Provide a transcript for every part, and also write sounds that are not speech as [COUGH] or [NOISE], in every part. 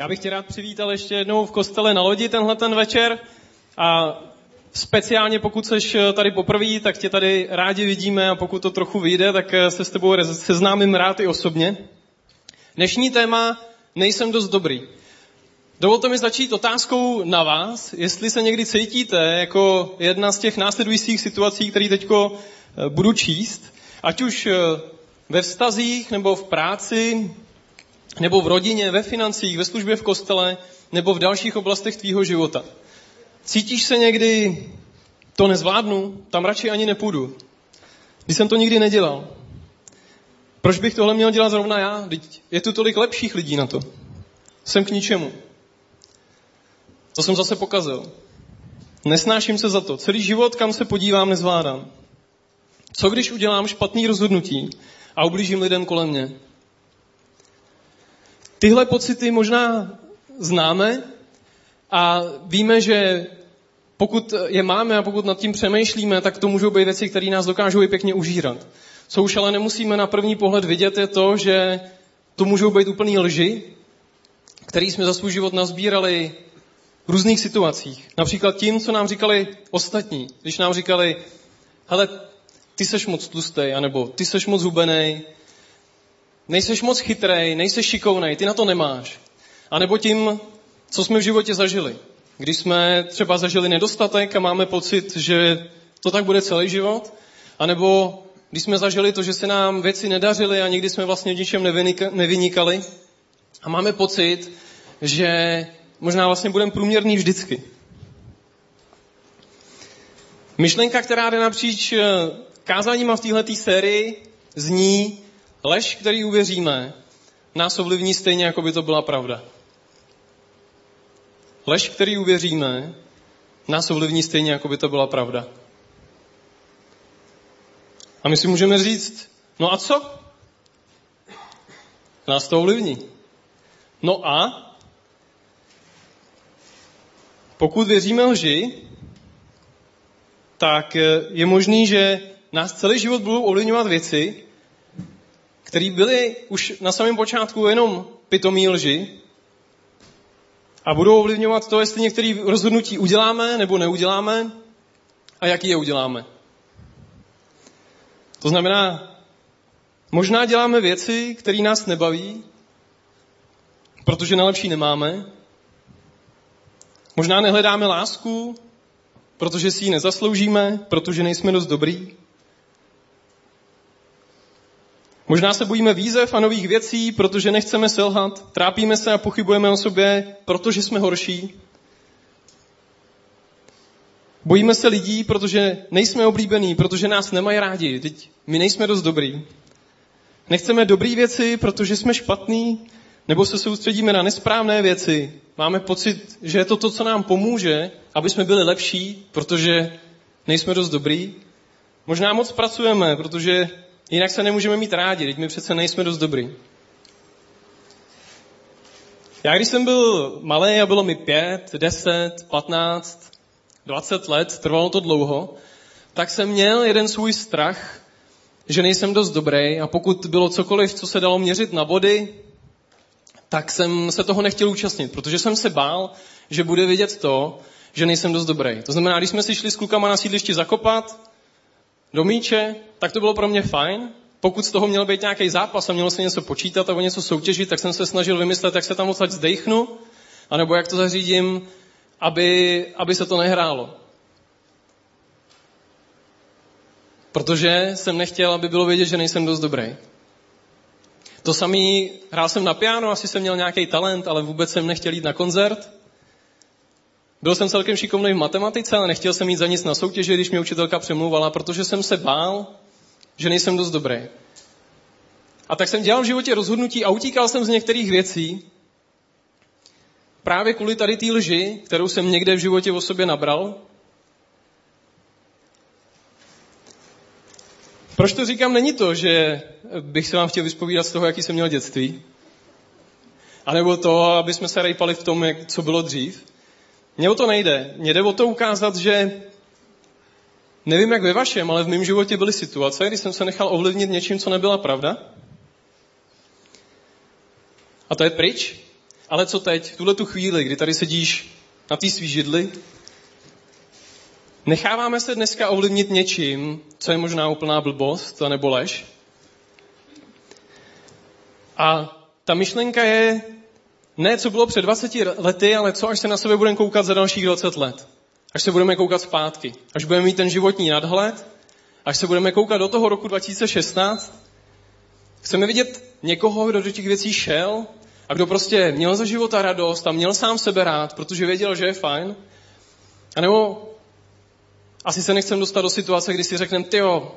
Já bych tě rád přivítal ještě jednou v kostele na lodi tenhle ten večer a speciálně pokud seš tady poprvé, tak tě tady rádi vidíme a pokud to trochu vyjde, tak se s tebou seznámím rád i osobně. Dnešní téma nejsem dost dobrý. Dovolte mi začít otázkou na vás, jestli se někdy cítíte jako jedna z těch následujících situací, které teď eh, budu číst, ať už eh, ve vztazích nebo v práci, nebo v rodině, ve financích, ve službě v kostele, nebo v dalších oblastech tvýho života. Cítíš se někdy, to nezvládnu, tam radši ani nepůjdu. Když jsem to nikdy nedělal. Proč bych tohle měl dělat zrovna já? Teď je tu tolik lepších lidí na to. Jsem k ničemu. To jsem zase pokazil. Nesnáším se za to. Celý život, kam se podívám, nezvládám. Co když udělám špatný rozhodnutí a ublížím lidem kolem mě? Tyhle pocity možná známe a víme, že pokud je máme a pokud nad tím přemýšlíme, tak to můžou být věci, které nás dokážou i pěkně užírat. Co už ale nemusíme na první pohled vidět, je to, že to můžou být úplný lži, který jsme za svůj život nazbírali v různých situacích. Například tím, co nám říkali ostatní. Když nám říkali, hele, ty seš moc tlustý, anebo ty seš moc hubený, nejseš moc chytrej, nejseš šikovnej, ty na to nemáš. A nebo tím, co jsme v životě zažili. Když jsme třeba zažili nedostatek a máme pocit, že to tak bude celý život, anebo když jsme zažili to, že se nám věci nedařily a nikdy jsme vlastně v ničem nevynikali a máme pocit, že možná vlastně budeme průměrný vždycky. Myšlenka, která jde napříč eh, kázáním a v této sérii, zní, Lež, který uvěříme, nás ovlivní stejně, jako by to byla pravda. Lež, který uvěříme, nás ovlivní stejně, jako by to byla pravda. A my si můžeme říct, no a co? Nás to ovlivní. No a pokud věříme lži, tak je možný, že nás celý život budou ovlivňovat věci, který byli už na samém počátku jenom pitomí lži a budou ovlivňovat to, jestli některé rozhodnutí uděláme nebo neuděláme a jaký je uděláme. To znamená, možná děláme věci, které nás nebaví, protože na lepší nemáme. Možná nehledáme lásku, protože si ji nezasloužíme, protože nejsme dost dobrý. Možná se bojíme výzev a nových věcí, protože nechceme selhat, trápíme se a pochybujeme o sobě, protože jsme horší. Bojíme se lidí, protože nejsme oblíbení, protože nás nemají rádi. Teď my nejsme dost dobrý. Nechceme dobré věci, protože jsme špatní, nebo se soustředíme na nesprávné věci. Máme pocit, že je to to, co nám pomůže, aby jsme byli lepší, protože nejsme dost dobrý. Možná moc pracujeme, protože Jinak se nemůžeme mít rádi, teď my přece nejsme dost dobrý. Já když jsem byl malý a bylo mi pět, deset, patnáct, dvacet let, trvalo to dlouho, tak jsem měl jeden svůj strach, že nejsem dost dobrý a pokud bylo cokoliv, co se dalo měřit na body, tak jsem se toho nechtěl účastnit, protože jsem se bál, že bude vidět to, že nejsem dost dobrý. To znamená, když jsme si šli s klukama na sídlišti zakopat, do míče, tak to bylo pro mě fajn. Pokud z toho měl být nějaký zápas a mělo se něco počítat a o něco soutěžit, tak jsem se snažil vymyslet, jak se tam odsaď zdechnu, anebo jak to zařídím, aby, aby se to nehrálo. Protože jsem nechtěl, aby bylo vědět, že nejsem dost dobrý. To samý, hrál jsem na piano, asi jsem měl nějaký talent, ale vůbec jsem nechtěl jít na koncert. Byl jsem celkem šikovný v matematice, ale nechtěl jsem jít za nic na soutěži, když mě učitelka přemluvala, protože jsem se bál, že nejsem dost dobrý. A tak jsem dělal v životě rozhodnutí a utíkal jsem z některých věcí, právě kvůli tady té lži, kterou jsem někde v životě o sobě nabral. Proč to říkám? Není to, že bych se vám chtěl vyspovídat z toho, jaký jsem měl dětství. A nebo to, aby jsme se rejpali v tom, jak, co bylo dřív. Mně o to nejde. Mně jde o to ukázat, že nevím, jak ve vašem, ale v mém životě byly situace, kdy jsem se nechal ovlivnit něčím, co nebyla pravda. A to je pryč. ale co teď, v tuhle tu chvíli, kdy tady sedíš na té svý židli, necháváme se dneska ovlivnit něčím, co je možná úplná blbost, nebo lež. A ta myšlenka je ne, co bylo před 20 lety, ale co, až se na sebe budeme koukat za dalších 20 let. Až se budeme koukat zpátky. Až budeme mít ten životní nadhled. Až se budeme koukat do toho roku 2016. Chceme vidět někoho, kdo do těch věcí šel a kdo prostě měl za života radost a měl sám sebe rád, protože věděl, že je fajn. A nebo asi se nechcem dostat do situace, kdy si řekneme, tyjo,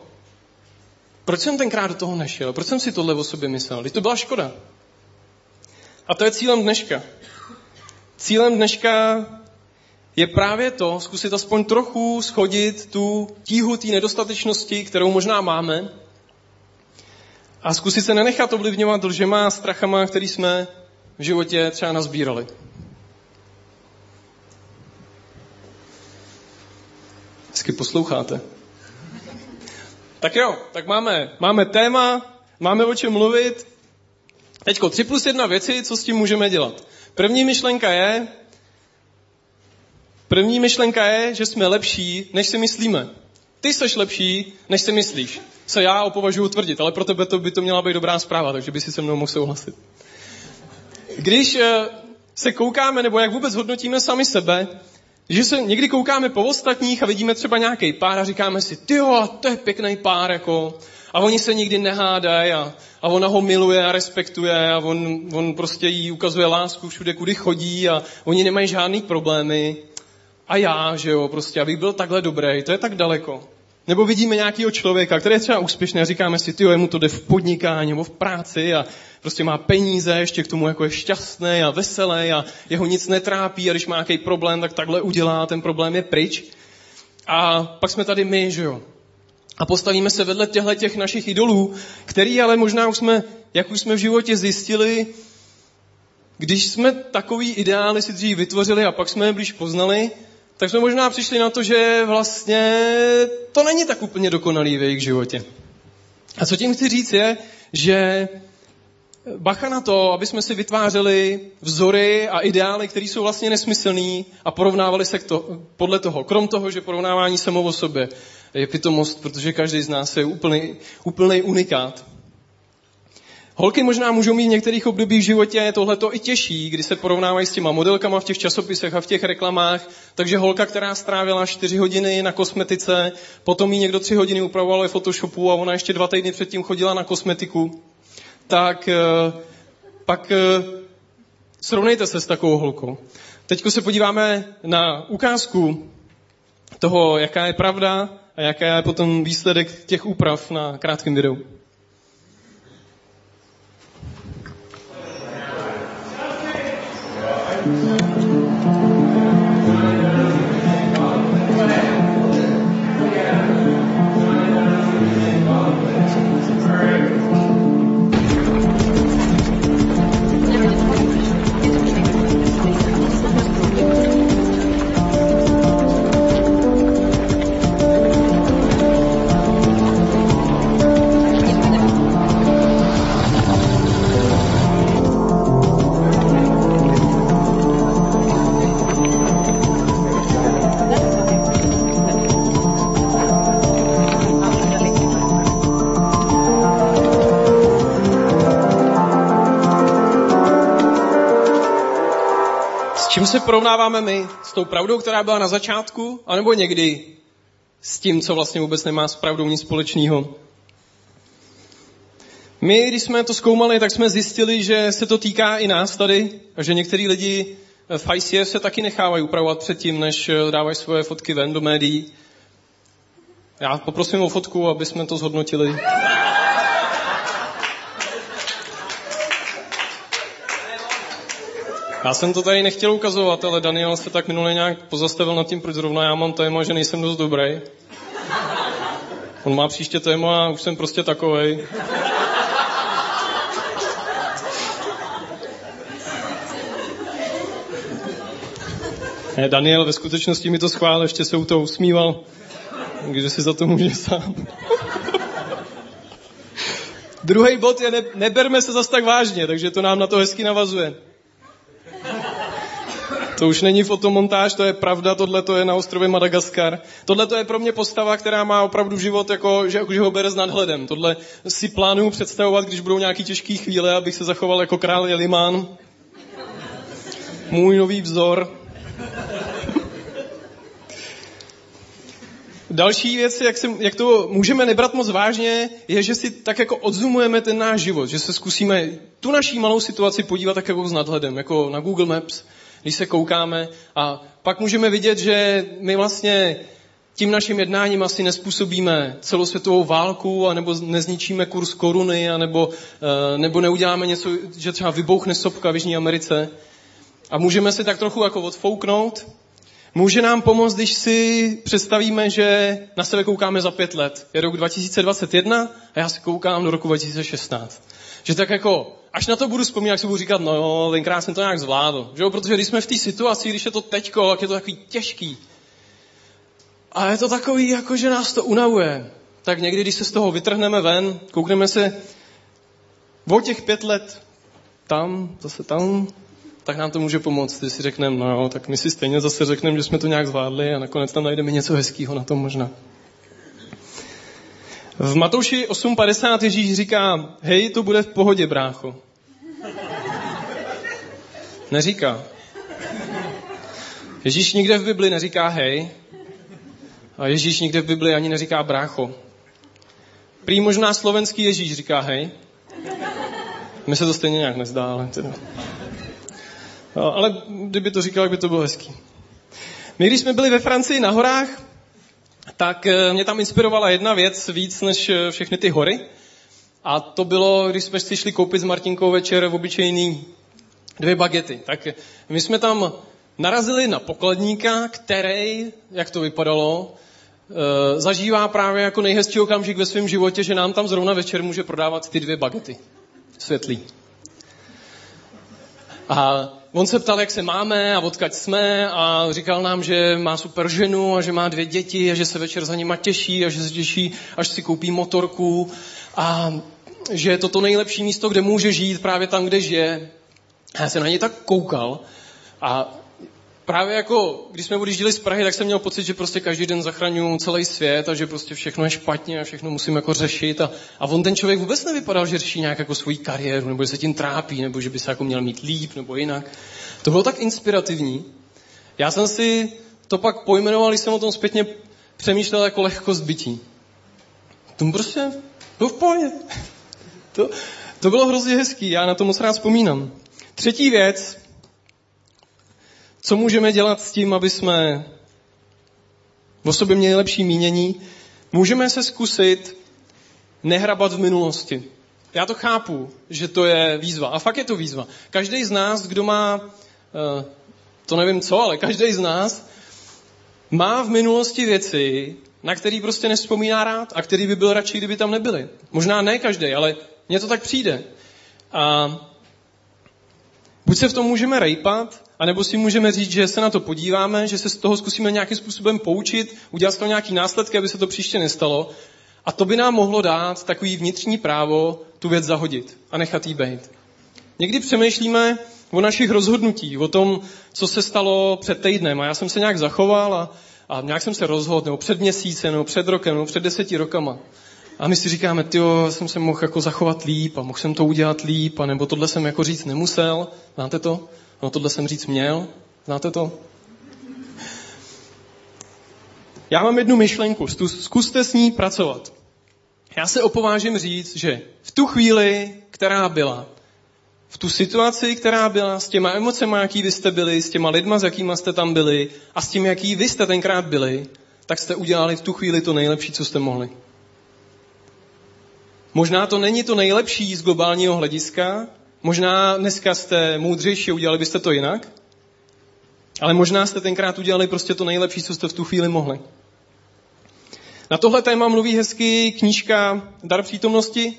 proč jsem tenkrát do toho nešel? Proč jsem si tohle o sobě myslel? Když to byla škoda. A to je cílem dneška. Cílem dneška je právě to, zkusit aspoň trochu schodit tu tíhu té nedostatečnosti, kterou možná máme, a zkusit se nenechat ovlivňovat lžema a strachama, který jsme v životě třeba nazbírali. Hezky posloucháte. Tak jo, tak máme, máme téma, máme o čem mluvit. Teďko tři plus jedna věci, co s tím můžeme dělat. První myšlenka je, první myšlenka je, že jsme lepší, než si myslíme. Ty jsi lepší, než si myslíš. Co já opovažuji tvrdit, ale pro tebe to by to měla být dobrá zpráva, takže by si se mnou mohl souhlasit. Když eh, se koukáme, nebo jak vůbec hodnotíme sami sebe, že se někdy koukáme po ostatních a vidíme třeba nějaký pár a říkáme si, ty to je pěkný pár, jako, a oni se nikdy nehádají a, a ona ho miluje a respektuje a on, on prostě jí ukazuje lásku všude, kudy chodí a oni nemají žádný problémy. A já, že jo, prostě, abych byl takhle dobrý, to je tak daleko. Nebo vidíme nějakého člověka, který je třeba úspěšný a říkáme si, ty mu to jde v podnikání nebo v práci a prostě má peníze, ještě k tomu jako je šťastný a veselý a jeho nic netrápí a když má nějaký problém, tak takhle udělá, ten problém je pryč. A pak jsme tady my, že jo. A postavíme se vedle těchto těch našich idolů, který ale možná už jsme, jak už jsme v životě zjistili, když jsme takový ideály si dřív vytvořili a pak jsme je blíž poznali, tak jsme možná přišli na to, že vlastně to není tak úplně dokonalý v jejich životě. A co tím chci říct je, že bacha na to, aby jsme si vytvářeli vzory a ideály, které jsou vlastně nesmyslný a porovnávali se to, podle toho. Krom toho, že porovnávání samo o sobě je pitomost, protože každý z nás je úplný, úplný unikát. Holky možná můžou mít v některých obdobích v životě tohleto i těžší, kdy se porovnávají s těma modelkama v těch časopisech a v těch reklamách. Takže holka, která strávila 4 hodiny na kosmetice, potom jí někdo 3 hodiny upravoval ve Photoshopu a ona ještě dva týdny předtím chodila na kosmetiku, tak eh, pak eh, srovnejte se s takovou holkou. Teď se podíváme na ukázku toho, jaká je pravda a jaká je potom výsledek těch úprav na krátkém videu. Se porovnáváme my? S tou pravdou, která byla na začátku? anebo někdy s tím, co vlastně vůbec nemá s pravdou nic společného? My, když jsme to zkoumali, tak jsme zjistili, že se to týká i nás tady a že některý lidi v ICF se taky nechávají upravovat předtím, než dávají svoje fotky ven do médií. Já poprosím o fotku, aby jsme to zhodnotili. Já jsem to tady nechtěl ukazovat, ale Daniel se tak minule nějak pozastavil nad tím, proč zrovna já mám téma, že nejsem dost dobrý. On má příště téma a už jsem prostě takovej. Ne, Daniel ve skutečnosti mi to schválil, ještě se u toho usmíval, takže si za to může sám. Druhý bod je, ne, neberme se zas tak vážně, takže to nám na to hezky navazuje. To už není fotomontáž, to je pravda, tohle to je na ostrově Madagaskar. Tohle to je pro mě postava, která má opravdu život, jako, že, že ho bere s nadhledem. Tohle si plánuju představovat, když budou nějaký těžké chvíle, abych se zachoval jako král Jelimán. Můj nový vzor. Další věc, jak, se, jak to můžeme nebrat moc vážně, je, že si tak jako odzumujeme ten náš život, že se zkusíme tu naší malou situaci podívat tak jako s nadhledem, jako na Google Maps, když se koukáme a pak můžeme vidět, že my vlastně tím naším jednáním asi nespůsobíme celosvětovou válku, anebo nezničíme kurz koruny, anebo, eh, nebo neuděláme něco, že třeba vybouchne sopka v Jižní Americe. A můžeme si tak trochu jako odfouknout Může nám pomoct, když si představíme, že na sebe koukáme za pět let. Je rok 2021 a já si koukám do roku 2016. Že tak jako, až na to budu vzpomínat, si budu říkat, no jo, tenkrát jsem to nějak zvládl. Že jo? Protože když jsme v té situaci, když je to teďko, tak je to takový těžký. A je to takový, jako že nás to unavuje. Tak někdy, když se z toho vytrhneme ven, koukneme se o těch pět let tam, zase tam, tak nám to může pomoct, když si řekneme, no jo, tak my si stejně zase řekneme, že jsme to nějak zvládli a nakonec tam najdeme něco hezkého na tom možná. V Matouši 8.50 Ježíš říká, hej, to bude v pohodě, brácho. Neříká. Ježíš nikde v Bibli neříká hej. A Ježíš nikde v Bibli ani neříká brácho. Prý možná slovenský Ježíš říká hej. Mně se to stejně nějak nezdá, ale teda. No, ale kdyby to říkal, by to bylo hezký. My, když jsme byli ve Francii na horách, tak eh, mě tam inspirovala jedna věc víc než eh, všechny ty hory. A to bylo, když jsme si šli koupit s Martinkou večer v obyčejný dvě bagety. Tak my jsme tam narazili na pokladníka, který, jak to vypadalo, eh, zažívá právě jako nejhezčí okamžik ve svém životě, že nám tam zrovna večer může prodávat ty dvě bagety. Světlý. A on se ptal, jak se máme a odkaď jsme a říkal nám, že má super ženu a že má dvě děti a že se večer za nima těší a že se těší, až si koupí motorku a že je to to nejlepší místo, kde může žít, právě tam, kde žije. A já jsem na něj tak koukal a právě jako, když jsme odjížděli z Prahy, tak jsem měl pocit, že prostě každý den zachraňuju celý svět a že prostě všechno je špatně a všechno musím jako řešit. A, a on ten člověk vůbec nevypadal, že řeší nějak jako svoji kariéru, nebo že se tím trápí, nebo že by se jako měl mít líp, nebo jinak. To bylo tak inspirativní. Já jsem si to pak pojmenoval, když jsem o tom zpětně přemýšlel jako lehkost bytí. To prostě bylo v pohodě. [LAUGHS] To, to bylo hrozně hezký, já na to moc rád vzpomínám. Třetí věc, co můžeme dělat s tím, aby jsme o sobě měli lepší mínění? Můžeme se zkusit nehrabat v minulosti. Já to chápu, že to je výzva. A fakt je to výzva. Každý z nás, kdo má, eh, to nevím co, ale každý z nás má v minulosti věci, na který prostě nespomíná rád a který by byl radši, kdyby tam nebyly. Možná ne každý, ale mně to tak přijde. A buď se v tom můžeme rejpat, anebo si můžeme říct, že se na to podíváme, že se z toho zkusíme nějakým způsobem poučit, udělat z toho nějaký následky, aby se to příště nestalo. A to by nám mohlo dát takový vnitřní právo tu věc zahodit a nechat jí být. Někdy přemýšlíme o našich rozhodnutích, o tom, co se stalo před týdnem. A já jsem se nějak zachoval a, a nějak jsem se rozhodl, nebo před měsícem, nebo před rokem, nebo před deseti rokama. A my si říkáme, ty jsem se mohl jako zachovat líp a mohl jsem to udělat líp, a nebo tohle jsem jako říct nemusel. Znáte to? No tohle jsem říct měl. Znáte to? Já mám jednu myšlenku, zkuste s ní pracovat. Já se opovážím říct, že v tu chvíli, která byla, v tu situaci, která byla, s těma emocemi, jaký vy jste byli, s těma lidma, s jakýma jste tam byli a s tím, jaký vy jste tenkrát byli, tak jste udělali v tu chvíli to nejlepší, co jste mohli. Možná to není to nejlepší z globálního hlediska, možná dneska jste moudřejší, udělali byste to jinak, ale možná jste tenkrát udělali prostě to nejlepší, co jste v tu chvíli mohli. Na tohle téma mluví hezky knížka Dar přítomnosti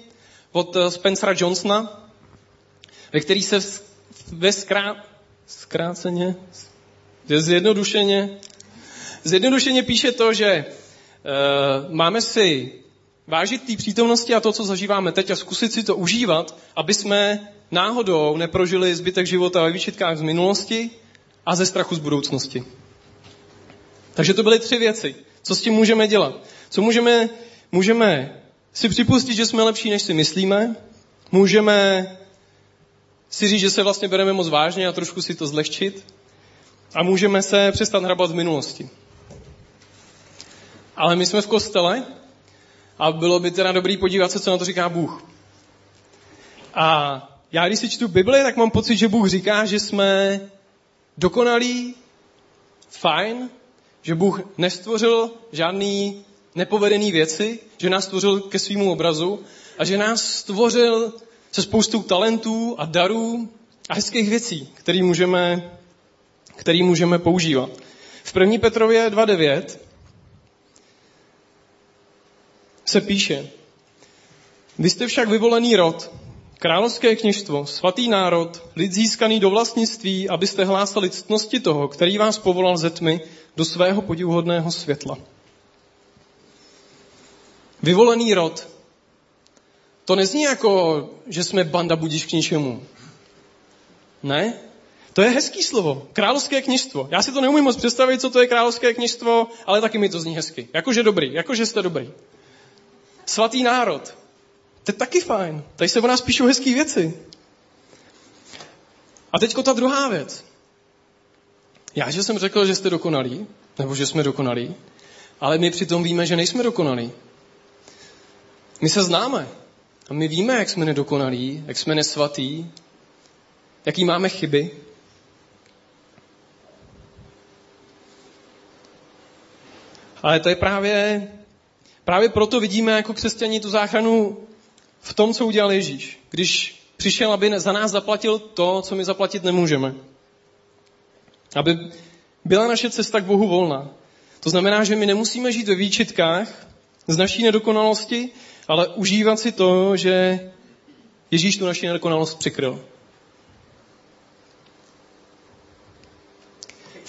od eh, Spencera Johnsona, ve který se ve skrá, zkráceně, zjednodušeně, zjednodušeně píše to, že uh, máme si vážit té přítomnosti a to, co zažíváme teď a zkusit si to užívat, aby jsme náhodou neprožili zbytek života ve výčitkách z minulosti a ze strachu z budoucnosti. Takže to byly tři věci. Co s tím můžeme dělat? Co můžeme, můžeme si připustit, že jsme lepší, než si myslíme. Můžeme si říct, že se vlastně bereme moc vážně a trošku si to zlehčit. A můžeme se přestat hrabat v minulosti. Ale my jsme v kostele a bylo by teda dobrý podívat se, co na to říká Bůh. A já, když si čtu Bibli, tak mám pocit, že Bůh říká, že jsme dokonalí, fajn, že Bůh nestvořil žádný nepovedený věci, že nás stvořil ke svýmu obrazu a že nás stvořil se spoustou talentů a darů a hezkých věcí, které můžeme, který můžeme používat. V 1. Petrově 2.9 se píše, vy jste však vyvolený rod, královské kněžstvo, svatý národ, lid získaný do vlastnictví, abyste hlásali ctnosti toho, který vás povolal ze tmy do svého podivuhodného světla. Vyvolený rod. To nezní jako, že jsme banda budíš k ničemu. Ne? To je hezký slovo. Královské kněžstvo. Já si to neumím moc představit, co to je královské kněžstvo, ale taky mi to zní hezky. Jakože dobrý, jakože jste dobrý. Svatý národ. To je taky fajn. Tady se o nás píšou hezké věci. A teďko ta druhá věc. Já, že jsem řekl, že jste dokonalí, nebo že jsme dokonalí, ale my přitom víme, že nejsme dokonalí. My se známe. A my víme, jak jsme nedokonalí, jak jsme nesvatý, jaký máme chyby. Ale to je právě, právě proto vidíme jako křesťaní tu záchranu v tom, co udělal Ježíš. Když přišel, aby za nás zaplatil to, co my zaplatit nemůžeme. Aby byla naše cesta k Bohu volná. To znamená, že my nemusíme žít ve výčitkách z naší nedokonalosti, ale užívat si to, že Ježíš tu naši nedokonalost přikryl.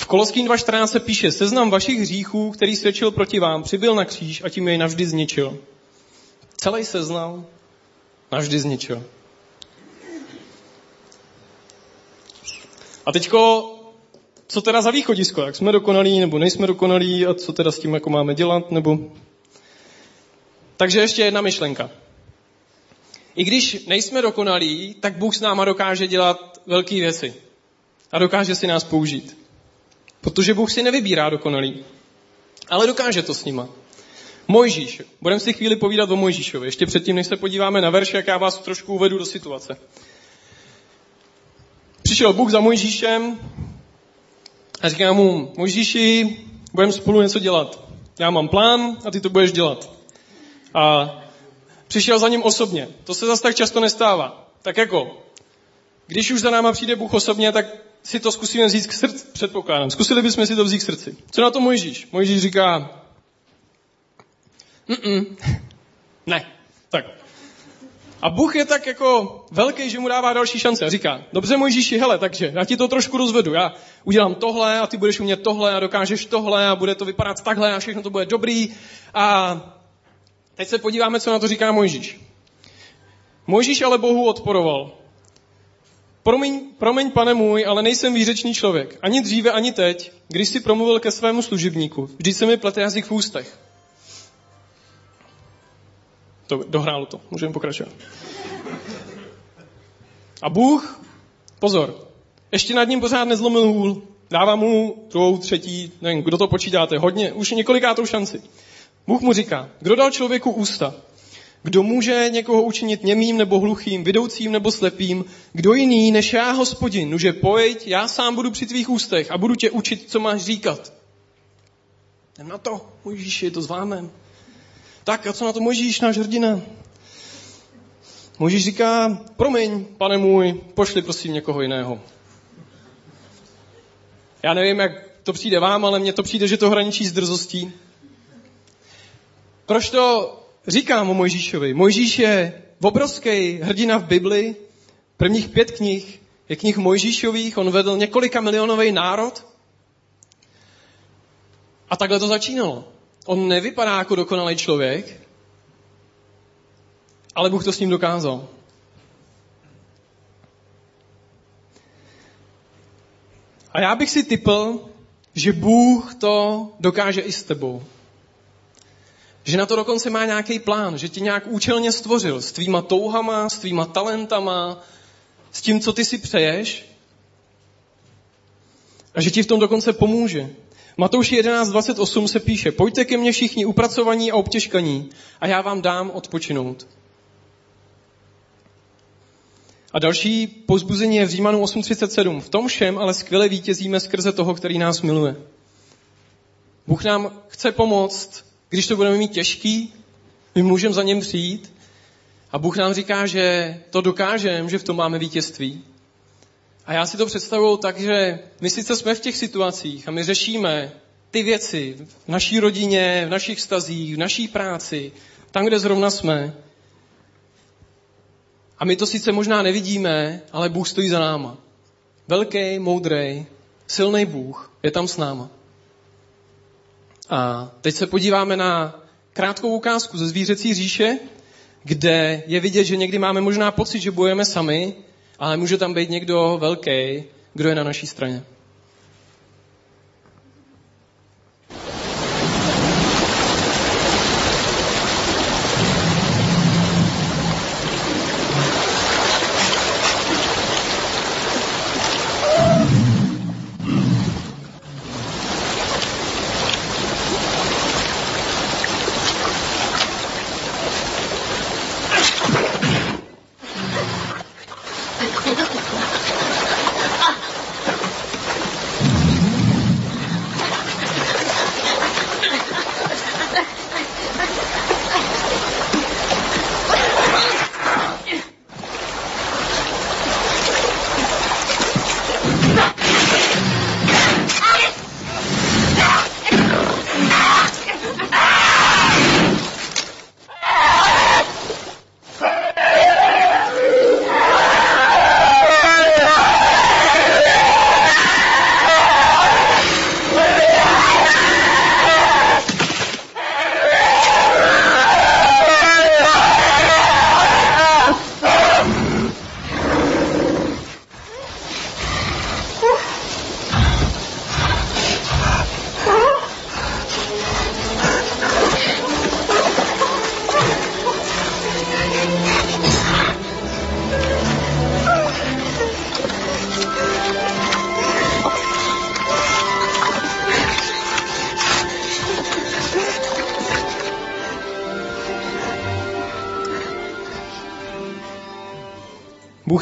V Koloským 2.14 se píše, seznam vašich hříchů, který svědčil proti vám, přibyl na kříž a tím jej navždy zničil. Celý seznam navždy zničil. A teďko, co teda za východisko? Jak jsme dokonalí nebo nejsme dokonalí a co teda s tím jako máme dělat? Nebo takže ještě jedna myšlenka. I když nejsme dokonalí, tak Bůh s náma dokáže dělat velké věci. A dokáže si nás použít. Protože Bůh si nevybírá dokonalý. Ale dokáže to s nima. Mojžíš. Budeme si chvíli povídat o Mojžíšovi. Ještě předtím, než se podíváme na verš, jak já vás trošku uvedu do situace. Přišel Bůh za Mojžíšem a říká mu, Mojžíši, budeme spolu něco dělat. Já mám plán a ty to budeš dělat a přišel za ním osobně. To se zase tak často nestává. Tak jako, když už za náma přijde Bůh osobně, tak si to zkusíme vzít k srdci, předpokládám. Zkusili bychom si to vzít k srdci. Co na to Mojžíš? Mojžíš říká, Mm-mm. [LAUGHS] ne, tak. A Bůh je tak jako velký, že mu dává další šance a říká, dobře Mojžíši, hele, takže já ti to trošku rozvedu, já udělám tohle a ty budeš umět tohle a dokážeš tohle a bude to vypadat takhle a všechno to bude dobrý a Teď se podíváme, co na to říká Mojžíš. Mojžíš ale Bohu odporoval. Promiň, promiň, pane můj, ale nejsem výřečný člověk. Ani dříve, ani teď, když si promluvil ke svému služebníku. Vždyť se mi plete jazyk v ústech. To, dohrálo to. Můžeme pokračovat. A Bůh, pozor, ještě nad ním pořád nezlomil hůl. Dává mu druhou, třetí, nevím, kdo to počítáte, hodně, už několikátou šanci. Bůh mu říká, kdo dal člověku ústa? Kdo může někoho učinit němým nebo hluchým, vidoucím nebo slepým? Kdo jiný než já, hospodin? Nuže pojď, já sám budu při tvých ústech a budu tě učit, co máš říkat. Jdem na to, Mojžíši, to zvládneme. Tak a co na to Mojžíš, náš hrdina? Mojžíš říká, promiň, pane můj, pošli prosím někoho jiného. Já nevím, jak to přijde vám, ale mně to přijde, že to hraničí s drzostí. Proč to říkám o Mojžíšovi? Mojžíš je obrovský hrdina v Bibli. Prvních pět knih je knih Mojžíšových. On vedl několika milionový národ. A takhle to začínalo. On nevypadá jako dokonalý člověk, ale Bůh to s ním dokázal. A já bych si typl, že Bůh to dokáže i s tebou. Že na to dokonce má nějaký plán, že tě nějak účelně stvořil s tvýma touhama, s tvýma talentama, s tím, co ty si přeješ a že ti v tom dokonce pomůže. Matouši 11.28 se píše, pojďte ke mně všichni upracovaní a obtěžkaní a já vám dám odpočinout. A další pozbuzení je v Římanu 8.37. V tom všem ale skvěle vítězíme skrze toho, který nás miluje. Bůh nám chce pomoct, když to budeme mít těžký, my můžeme za něm přijít a Bůh nám říká, že to dokážeme, že v tom máme vítězství. A já si to představuju tak, že my sice jsme v těch situacích a my řešíme ty věci v naší rodině, v našich stazích, v naší práci, tam, kde zrovna jsme. A my to sice možná nevidíme, ale Bůh stojí za náma. Velký, moudrý, silný Bůh je tam s náma. A teď se podíváme na krátkou ukázku ze zvířecí říše, kde je vidět, že někdy máme možná pocit, že bojujeme sami, ale může tam být někdo velký, kdo je na naší straně.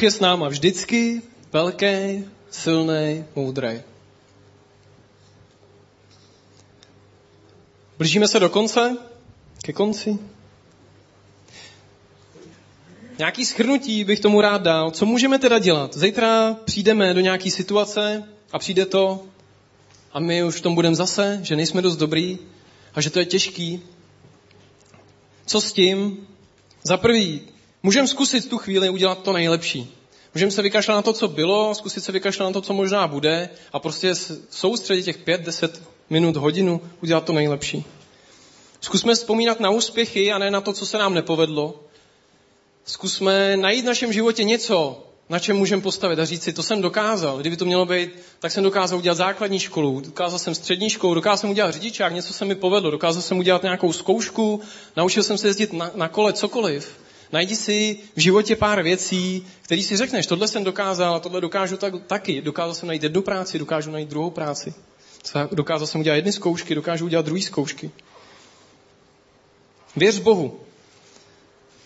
Bůh je s náma vždycky velký, silný, moudrý. Blížíme se do konce, ke konci. Nějaký schrnutí bych tomu rád dal. Co můžeme teda dělat? Zítra přijdeme do nějaké situace a přijde to a my už v tom budeme zase, že nejsme dost dobrý a že to je těžký. Co s tím? Za prvý, Můžeme zkusit tu chvíli udělat to nejlepší. Můžeme se vykašlat na to, co bylo, zkusit se vykašlat na to, co možná bude a prostě soustředit těch pět, deset minut, hodinu, udělat to nejlepší. Zkusme vzpomínat na úspěchy a ne na to, co se nám nepovedlo. Zkusme najít v našem životě něco, na čem můžeme postavit a říct si, to jsem dokázal. Kdyby to mělo být, tak jsem dokázal udělat základní školu, dokázal jsem střední školu, dokázal jsem udělat řidičák, něco se mi povedlo, dokázal jsem udělat nějakou zkoušku, naučil jsem se jezdit na, na kole, cokoliv. Najdi si v životě pár věcí, které si řekneš, tohle jsem dokázal tohle dokážu tak, taky. Dokázal jsem najít jednu práci, dokážu najít druhou práci. Dokázal jsem udělat jedny zkoušky, dokážu udělat druhé zkoušky. Věř Bohu.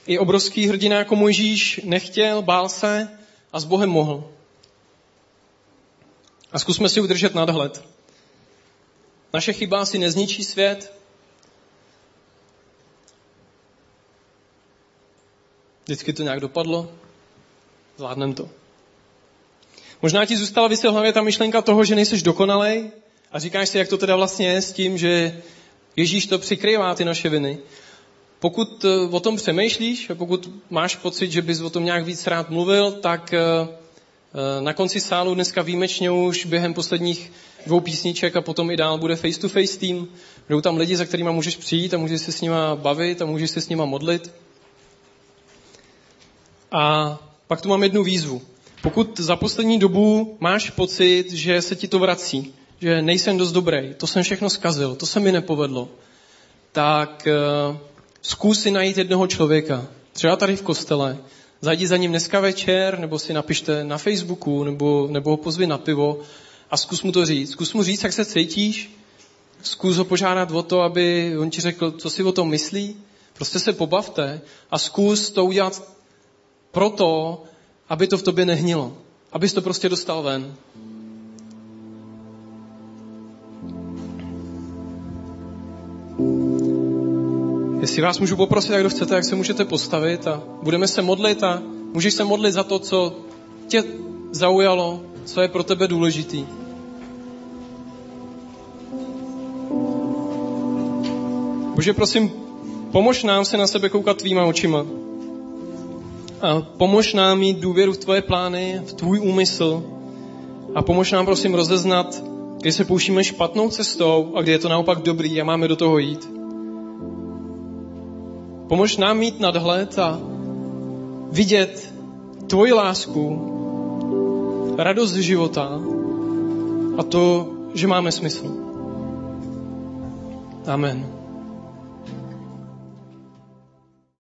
I obrovský hrdina jako Mojžíš nechtěl, bál se a s Bohem mohl. A zkusme si udržet nadhled. Naše chyba si nezničí svět, Vždycky to nějak dopadlo. Zvládnem to. Možná ti zůstala vysel hlavě ta myšlenka toho, že nejseš dokonalej a říkáš si, jak to teda vlastně je s tím, že Ježíš to přikrývá ty naše viny. Pokud eh, o tom přemýšlíš a pokud máš pocit, že bys o tom nějak víc rád mluvil, tak eh, eh, na konci sálu dneska výjimečně už během posledních dvou písniček a potom i dál bude face-to-face tým. Budou tam lidi, za kterými můžeš přijít a můžeš se s nima bavit a můžeš se s nima modlit. A pak tu mám jednu výzvu. Pokud za poslední dobu máš pocit, že se ti to vrací, že nejsem dost dobrý, to jsem všechno zkazil, to se mi nepovedlo, tak uh, zkus si najít jednoho člověka, třeba tady v kostele, zajdi za ním dneska večer, nebo si napište na Facebooku, nebo, nebo ho pozvi na pivo a zkus mu to říct. Zkus mu říct, jak se cítíš, zkus ho požádat o to, aby on ti řekl, co si o tom myslí. Prostě se pobavte a zkus to udělat proto, aby to v tobě nehnilo. Abys to prostě dostal ven. Jestli vás můžu poprosit, jak kdo chcete, jak se můžete postavit a budeme se modlit a můžeš se modlit za to, co tě zaujalo, co je pro tebe důležitý. Bože, prosím, pomož nám se na sebe koukat tvýma očima. Pomož nám mít důvěru v tvoje plány, v tvůj úmysl. A pomož nám, prosím, rozeznat, kdy se pouštíme špatnou cestou a kdy je to naopak dobrý a máme do toho jít. Pomož nám mít nadhled a vidět tvoji lásku, radost života a to, že máme smysl. Amen.